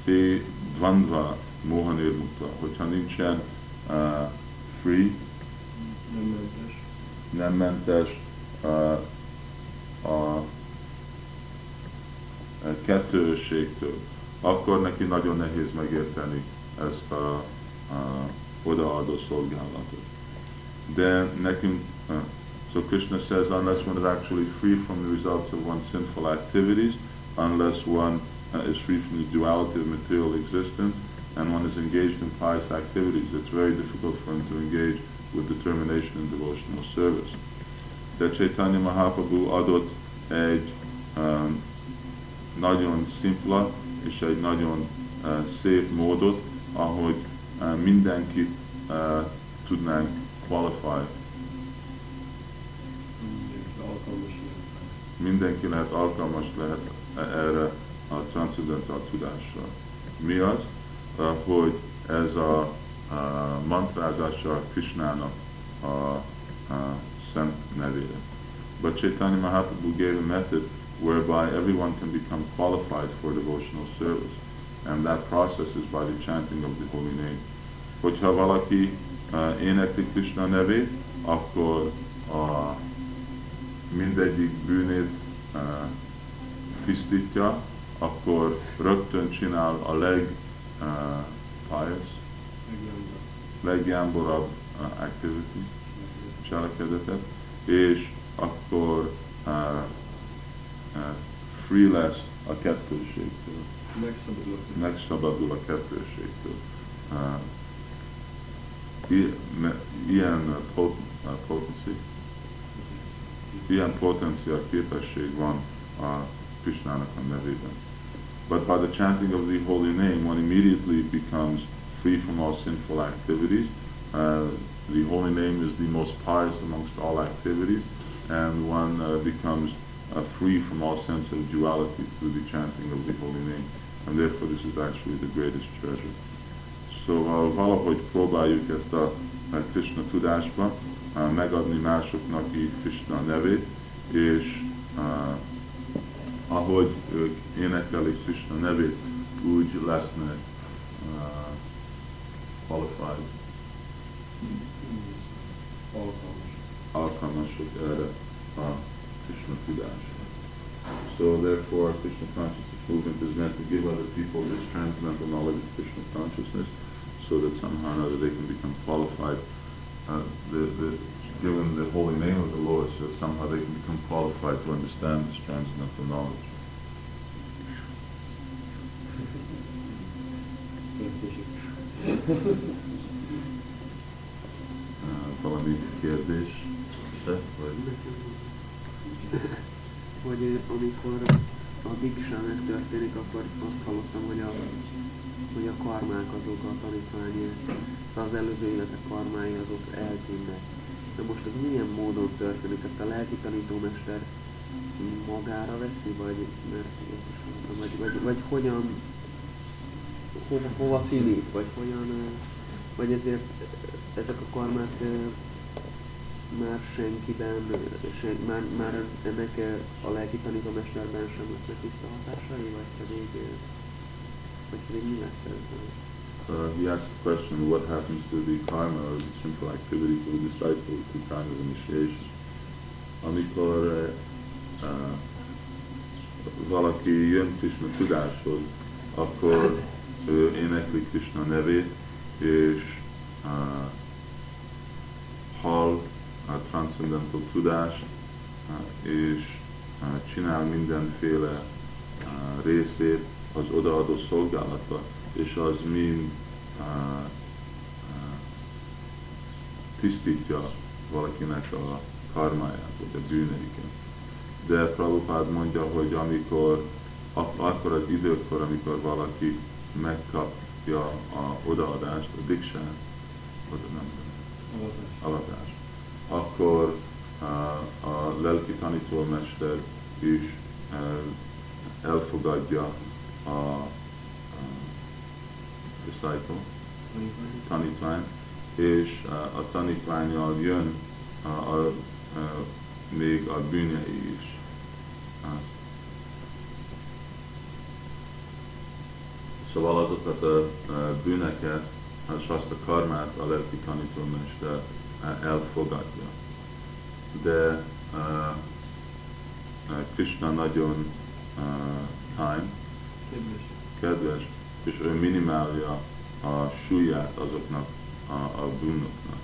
Té dvandva mohanér mukta, hogyha nincsen uh, free, nem mentes, nem mentes uh, a kettőségtől, akkor neki nagyon nehéz megérteni ezt a, a odaadó szolgálatot. De nekünk, uh, so Krishna says, unless one is actually free from the results of one's sinful activities, unless one uh, is free from the duality of material existence, and one is engaged in pious activities, it's very difficult for him to engage with determination in devotional service. De Chaitanya Mahaprabhu adott egy um, nagyon szimpla és egy nagyon uh, szép módot, ahogy uh, mindenkit uh, tudnánk qualify. Mindenki lehet alkalmas lehet erre a transzendental tudásra. Mi az? Hogy ez a uh, mantrázása Krishnának a, a szent nevére. But Chaitanya Mahaprabhu gave a method whereby everyone can become qualified for devotional service. And that process is by the chanting of the holy name. Hogyha valaki uh, énekli Krishna nevét, akkor a mindegyik bűnét uh, tisztítja, akkor rögtön csinál a leg uh, pious, legjámborabb uh, activity, cselekedetet, és akkor uh, uh, free lesz a kettőségtől. Megszabadul. Megszabadul a kettőségtől. Uh, ilyen pot, potency, ilyen potencia képesség van a Krishnának a nevében. But by the chanting of the holy name, one immediately becomes free from all sinful activities. Uh, the holy name is the most pious amongst all activities, and one uh, becomes uh, free from all sense of duality through the chanting of the holy name. And therefore this is actually the greatest treasure. Szóval valahogy próbáljuk ezt a, a Krishna tudásba uh, megadni másoknak így Krishna nevét, és uh, ahogy ők énekelik Krishna nevét, úgy lesznek uh, qualified. Alkalmasok erre a Krishna tudásra. So therefore, Krishna consciousness movement is meant to give other people this transcendental knowledge of Krishna consciousness, so that somehow or other they can become qualified. Uh, the, the, given the holy name of the Lord, so somehow they can become qualified to understand this transcendental knowledge. uh, valami? Vagy? Hogy amikor a Diksa megtörténik, akkor azt hallottam, hogy a, hogy a karmák azok a tanítványi, szóval az előző életek karmái azok eltűnnek. De most ez milyen módon történik? Ezt a lelki tanítómester magára veszi, vagy, mert, vagy, vagy, vagy hogyan, hova, hova finít, vagy hogyan, vagy ezért ezek a karmák már senkiben, sen, már, már ennek a lelki tanítómesterben sem lesznek visszahatásai, vagy pedig, vagy pedig mi lesz ez? Uh, he asked the question, what happens to the karma or the simple activity for the disciple at the time of initiation? Amikor uh, uh, valaki jön Krishna tudáshoz, akkor ő énekli Krishna nevét, és uh, hall a transcendental tudást, és csinál mindenféle részét az odaadó szolgálata, és az mind tisztítja valakinek a karmáját, vagy a bűneiket. De Prabhupád mondja, hogy amikor, akkor az időkor, amikor valaki megkapja a odaadást, a diksát, oda nem, avatást akkor a lelki tanítómester is elfogadja a disciple, tanítvány, és a tanítványal jön a, a, a, még a bűnei is. Szóval azokat a bűneket, és azt a karmát a lelki tanítómester elfogadja. De uh, Krishna nagyon uh, kind, kedves, és ő minimálja a súlyát azoknak a, a bűnöknek.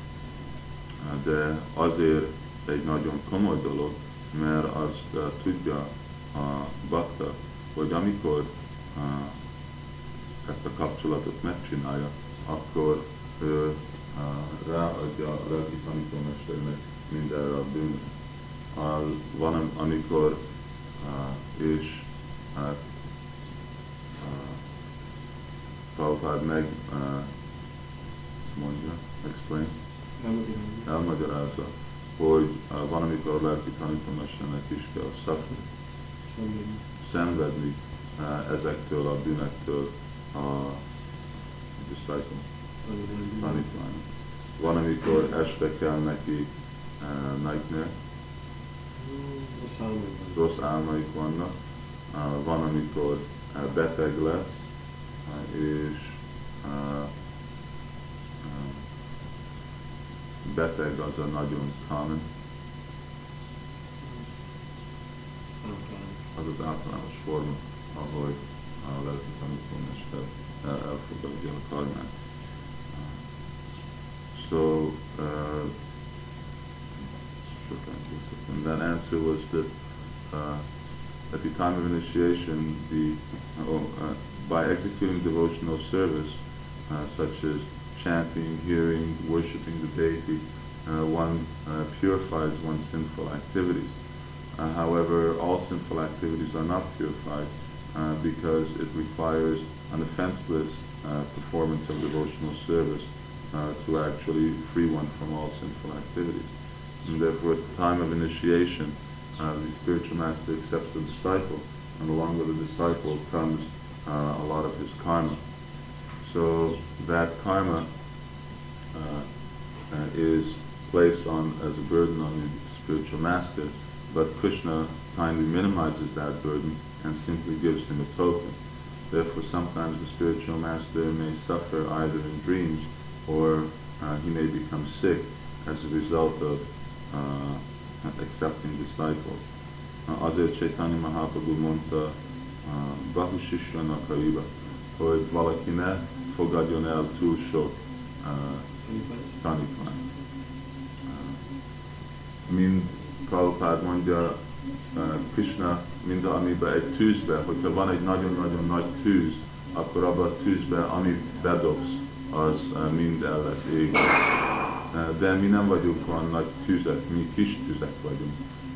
De azért egy nagyon komoly dolog, mert azt uh, tudja a bakta, hogy amikor uh, ezt a kapcsolatot megcsinálja, akkor ő uh, ráadja a lelki tanítómesternek mindenre a. Uh, van, amikor és hát uh, Prabhupád meg uh, mondja, explain, elmagyarázza, hogy uh, van, amikor a lelki tanítómesternek is kell suffer, szenvedni uh, ezektől a bűnektől a disciple, tanítvány. Van, amikor este kell neki uh, nightmare, rossz álmaik vannak, uh, van, amikor uh, beteg lesz, uh, beteg az a nagyon common, az az általános forma, ahogy a lelki tanítómester elfogadja a karmát. So, and that answer was that uh, at the time of initiation, the oh, uh, by executing devotional service, uh, such as chanting, hearing, worshiping the deity, uh, one uh, purifies one's sinful activities. Uh, however, all sinful activities are not purified uh, because it requires an offenseless uh, performance of devotional service to actually free one from all sinful activities. And therefore, at the time of initiation, the spiritual master accepts the disciple, and along with the disciple comes uh, a lot of his karma. So that karma is placed on as a burden on the spiritual master, but Krishna kindly minimizes that burden and simply gives him a token. Therefore, sometimes the spiritual master may suffer either in dreams or uh, he may become sick as a result of uh, accepting disciples. Uh, azért Chaitanya Mahaprabhu mondta Bahu Shishra Nakaiba, hogy valaki ne fogadjon el túl sok uh, tanítványt. Uh, mind Prabhupád mondja, uh, Krishna mind amiben egy tűzbe, hogyha van egy nagyon-nagyon nagy tűz, akkor abban a tűzbe, amit bedobsz, az mind el lesz égve. De mi nem vagyunk olyan nagy tüzek, mi kis tüzek vagyunk.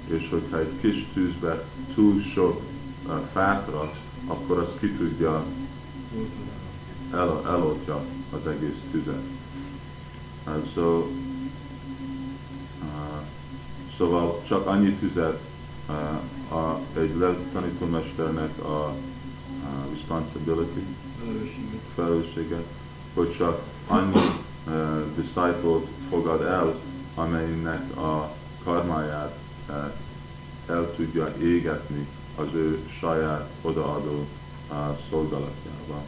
És hogyha egy kis tűzbe túl sok uh, fát raksz, akkor az ki tudja el, eloltja az egész tüzet. Uh, so, uh, szóval csak annyi tüzet uh, a, egy tanítómesternek a, a responsibility, felelősséget, hogy csak annyi uh, disciple fogad el, amelynek a karmáját uh, el tudja égetni az ő saját odaadó szolgálatjába.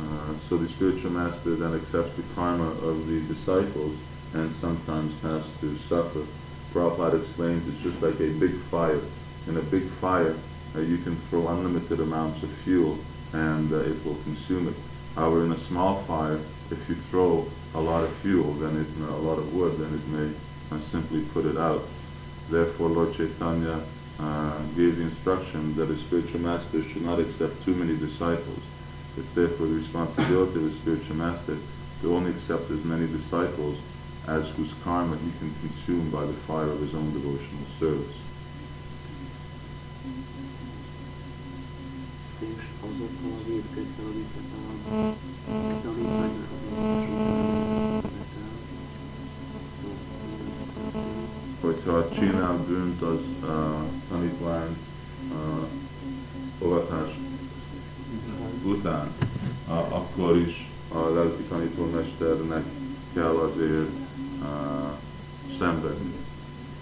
Uh, so the spiritual master then accepts the karma of the disciples and sometimes has to suffer Prabhupada explains it's just like a big fire. In a big fire, uh, you can throw unlimited amounts of fuel and uh, it will consume it. However, in a small fire, if you throw a lot of fuel, then it, uh, a lot of wood, then it may uh, simply put it out. Therefore, Lord Chaitanya uh, gave the instruction that a spiritual master should not accept too many disciples. It's therefore the responsibility of a spiritual master to only accept as many disciples as whose karma he can consume by the fire of his own devotional service. Hogyha csinál bűnt az uh, tanítvány uh, ovatás után, uh, akkor is a lelki tanítómesternek kell azért uh, szenvedni.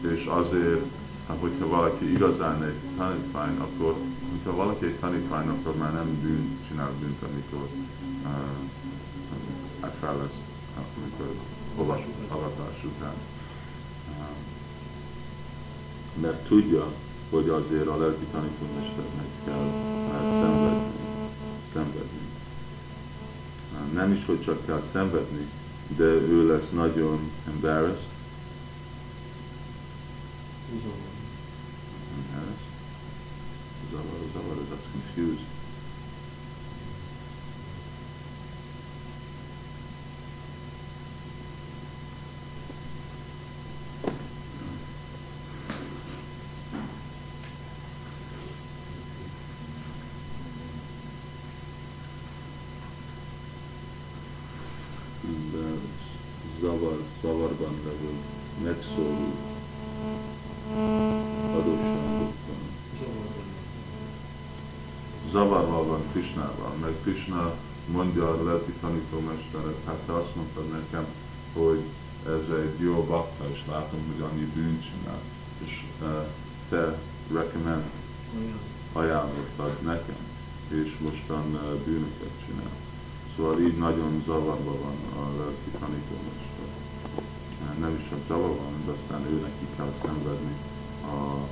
És azért, hát, hogyha valaki igazán egy tanítvány, akkor, hogyha valaki egy tanítvány, akkor már nem bűn, csinál bűnt, amikor uh, hát fel lesz, amikor olvas, avatás után. Mert tudja, hogy azért a lelki tanítómesternek kell szenvedni. szenvedni. Uh, nem is, hogy csak kell szenvedni, de ő lesz nagyon embarrassed. Embarrassed. Zavar, zavar, that's confused. de zavar, zavarban levő, megszóló adósságokkal. Zavarban van Krishnával, meg Krishna mondja a lelki tanítómesterek, hát te azt mondtad nekem, hogy ez egy jó bakta, és látom, hogy annyi bűnt csinál, és uh, te recommend, ajánlottad nekem, és mostan uh, bűnöket csinál. Szóval így nagyon zavarba van a lelki tanítómester. Nem is csak van, de aztán ő neki kell szenvedni a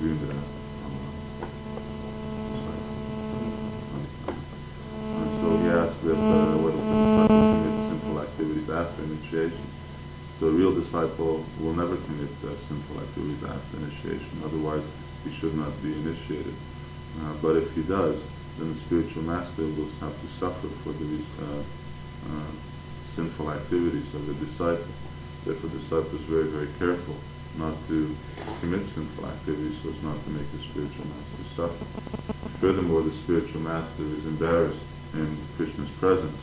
bűnre. So he asked if uh, what the disciple sinful activities after initiation. So a real disciple will never commit uh, sinful activities after initiation, otherwise he should not be initiated. Uh, but if he does, then the spiritual master will have to suffer for the uh, uh, sinful activities of the disciple. Therefore, the disciple is very, very careful not to commit sinful activities so as not to make the spiritual master suffer. Furthermore, the spiritual master is embarrassed in Krishna's presence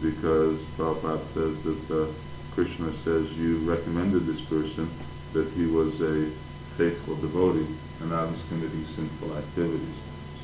because Prabhupada says that uh, Krishna says you recommended this person that he was a faithful devotee and now he's committing sinful activities.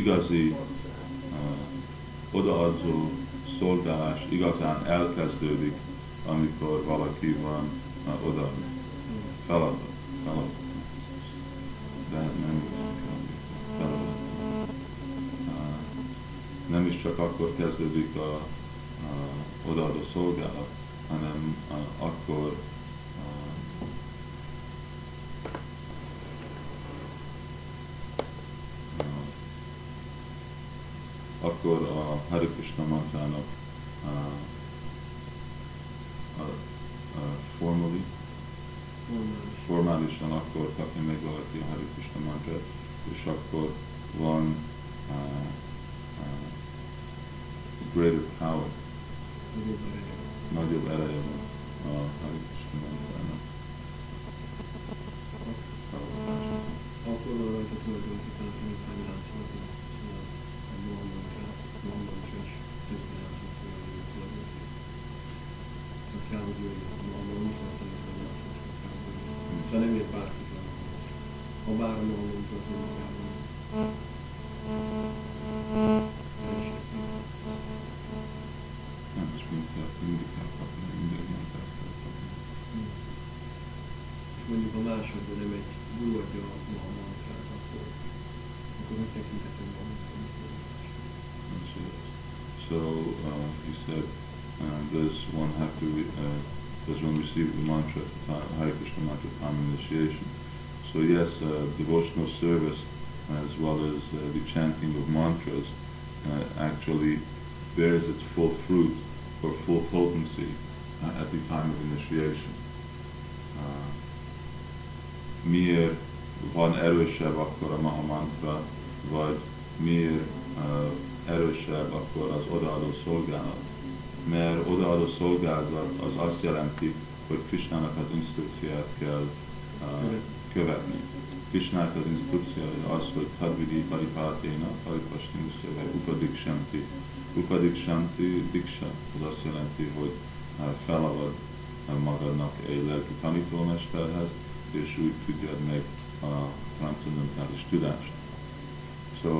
igazi odaadzó szolgálás igazán elkezdődik, amikor valaki van oda feladat. Hare Krishna mantrának a, a, a formali, formálisan akkor kapja meg valaki a Hare Krishna mantrát, és akkor van uh, uh, greater power, nagyobb ereje szolgálat az azt jelenti, hogy Krisnának az instrukciát kell uh, követni. Krisnának az instrukciója az, hogy tadvidi paripáténa, paripastinusya, vagy upadiksanti. Upadiksanti, diksa, az azt jelenti, hogy uh, felavad uh, magadnak egy lelki tanítómesterhez, és úgy tudjad meg a transzendentális tudást. So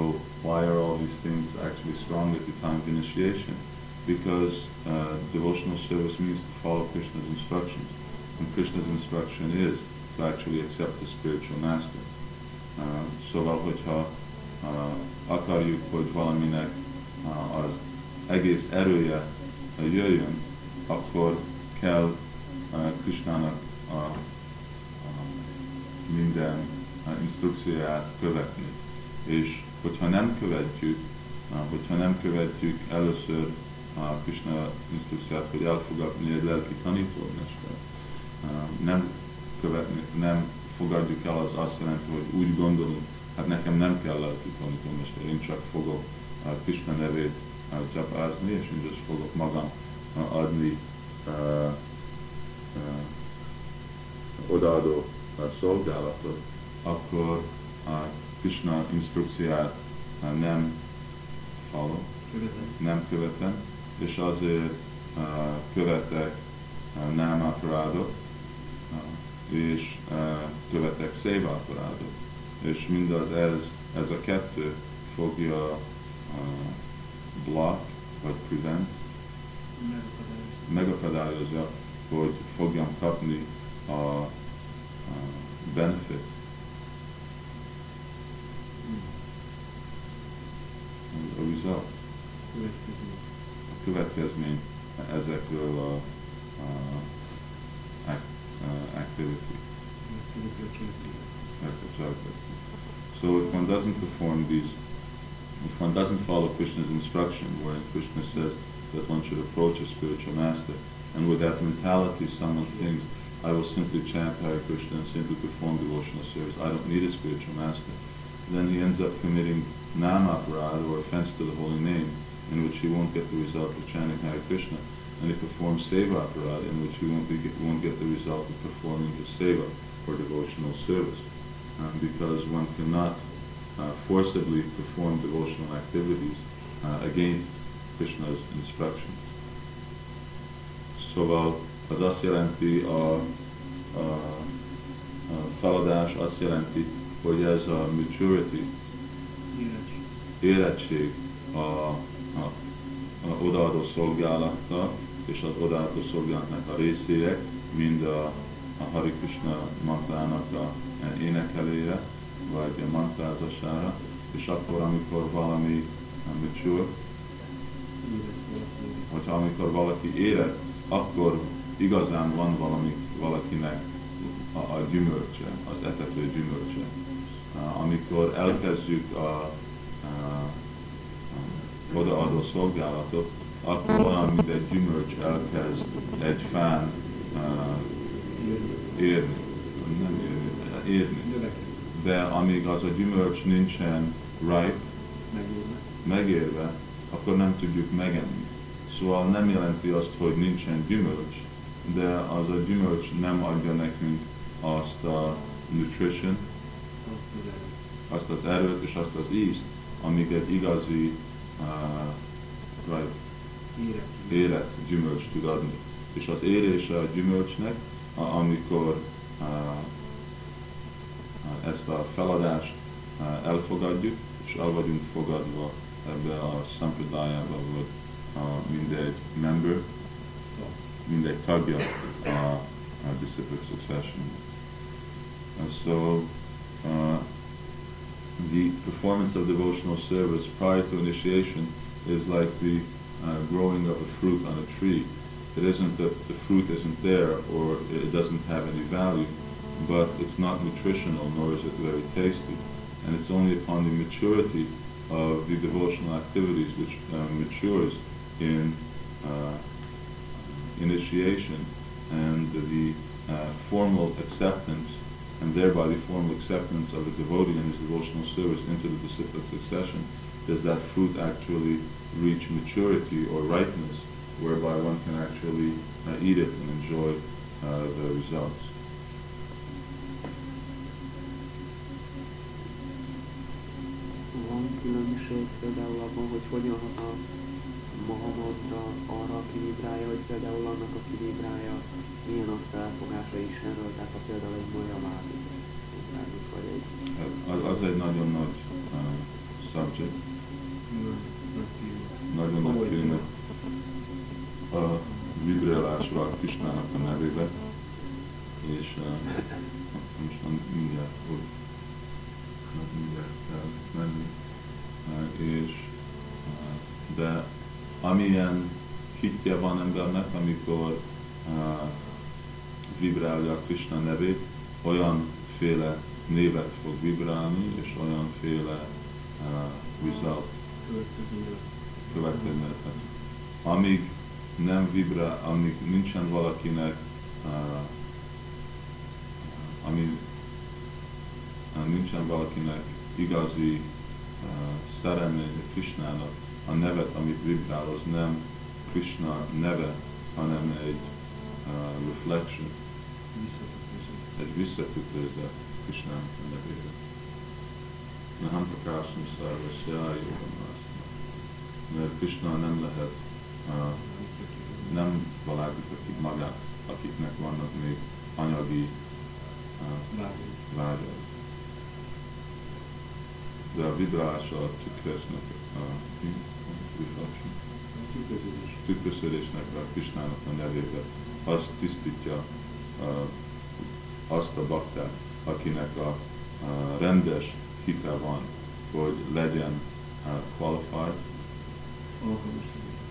why are all these things actually strong at the time of initiation? Because uh, devotional service means to follow Krishna's instructions. And Krishna's instruction is to actually accept the spiritual master. Uh, szóval, uh, akarjuk, hogy valaminek uh, az egész erője uh, jöjjön, akkor kell uh, Krishnának a minden a instrukcióját követni. És hogyha nem követjük, hogyha nem követjük először a Krishna instrukciót, hogy elfogadni egy lelki tanítómester, nem követni, nem fogadjuk el, az azt jelenti, hogy úgy gondolunk, hát nekem nem kell lelki tanítómester, én csak fogok Krishna nevét csapázni, és én csak fogok magam adni odaadó szolgálatot, akkor a Krishna instrukciát nem hallom, nem követem, és azért követek námaparádot, uh, és követek szévaparádot. És mindaz ez, ez a kettő fogja block, vagy prevent, megakadályozza, hogy fogjam kapni a, a benefit. A result. A következmény ezekről a, a, a activity. So if one doesn't perform these if one doesn't follow Krishna's instruction, wherein Krishna says that one should approach a spiritual master, and with that mentality someone thinks, I will simply chant Hare Krishna and simply perform devotional service, I don't need a spiritual master, then he ends up committing namaparad, or offense to the holy name, in which he won't get the result of chanting Hare Krishna, and he performs seva aparad, in which he won't, be, won't get the result of performing the seva, or devotional service. Um, because one cannot uh, forcibly perform devotional activities uh, against Krishna's instructions. Szóval az azt jelenti, a, a, a feladás azt jelenti, hogy ez a maturity, érettség a, a, a odaadó szolgálata és az odaadó szolgálatnak a részére, mind a, a Hari Krishna mantrának a énekelője, vagy a mantrázására, és akkor, amikor valami mature, hogyha amikor valaki érett, akkor igazán van valami, valakinek a, a gyümölcse, az etető gyümölcse. Amikor elkezdjük a, a odaadó szolgálatot, akkor olyan, mint egy gyümölcs elkezd egy fán uh, érni, nem érni, érni. De amíg az a gyümölcs nincsen ripe, megérve, megérve akkor nem tudjuk megenni. Szóval nem jelenti azt, hogy nincsen gyümölcs, de az a gyümölcs nem adja nekünk azt a nutrition, azt az erőt és azt az ízt, amíg egy igazi right, élet gyümölcs tud adni. És az érése a gyümölcsnek, amikor ezt a feladást elfogadjuk, és el vagyunk fogadva ebbe a szampradájába, vagy mindegy member, mindegy tagja a, a disciplic succession. And so, uh, the performance of devotional service prior to initiation is like the uh, growing of a fruit on a tree. It isn't that the fruit isn't there or it doesn't have any value, but it's not nutritional nor is it very tasty. And it's only upon the maturity of the devotional activities which uh, matures in uh, initiation and the uh, formal acceptance and thereby the formal acceptance of the devotee in his devotional service into the disciplic succession, does that fruit actually reach maturity or ripeness whereby one can actually uh, eat it and enjoy uh, the results. A Mohamedra arra, aki vibrálja, hogy például annak, aki vibrálja, milyen a felfogása Istenről, tehát ha például egy molyavádit, vagy egy... Az, az egy nagyon nagy uh, subject. Nagyon nagy téma. A vibrálásra a Kisnának a nevébe, és uh, most mindjárt, hogy mindjárt kell menni, és de amilyen hitje van embernek, amikor vibrálja Krishna nevét, olyan féle névet fog vibrálni, és féle uh, result következményeket. Amíg nem vibrál, amíg nincsen valakinek, uh, ami uh, nincsen valakinek igazi uh, szerelmény Krishnának, a nevet, amit vibrál, az nem Krishna neve, hanem egy uh, reflection, egy visszatükrözet Krishna nevére. Naham Prakasham Sarvasya Yogamasana. Mert Krishna nem lehet, uh, nem akik magát, akiknek vannak még anyagi uh, vágyai. De a vibrálása tükröznek, a reflection, tükröződésnek a Krishnának a nevébe, az tisztítja azt a baktát, akinek a, rendes hite van, hogy legyen qualified,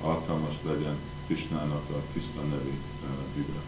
alkalmas legyen Krishnának a tiszta uh, vibra.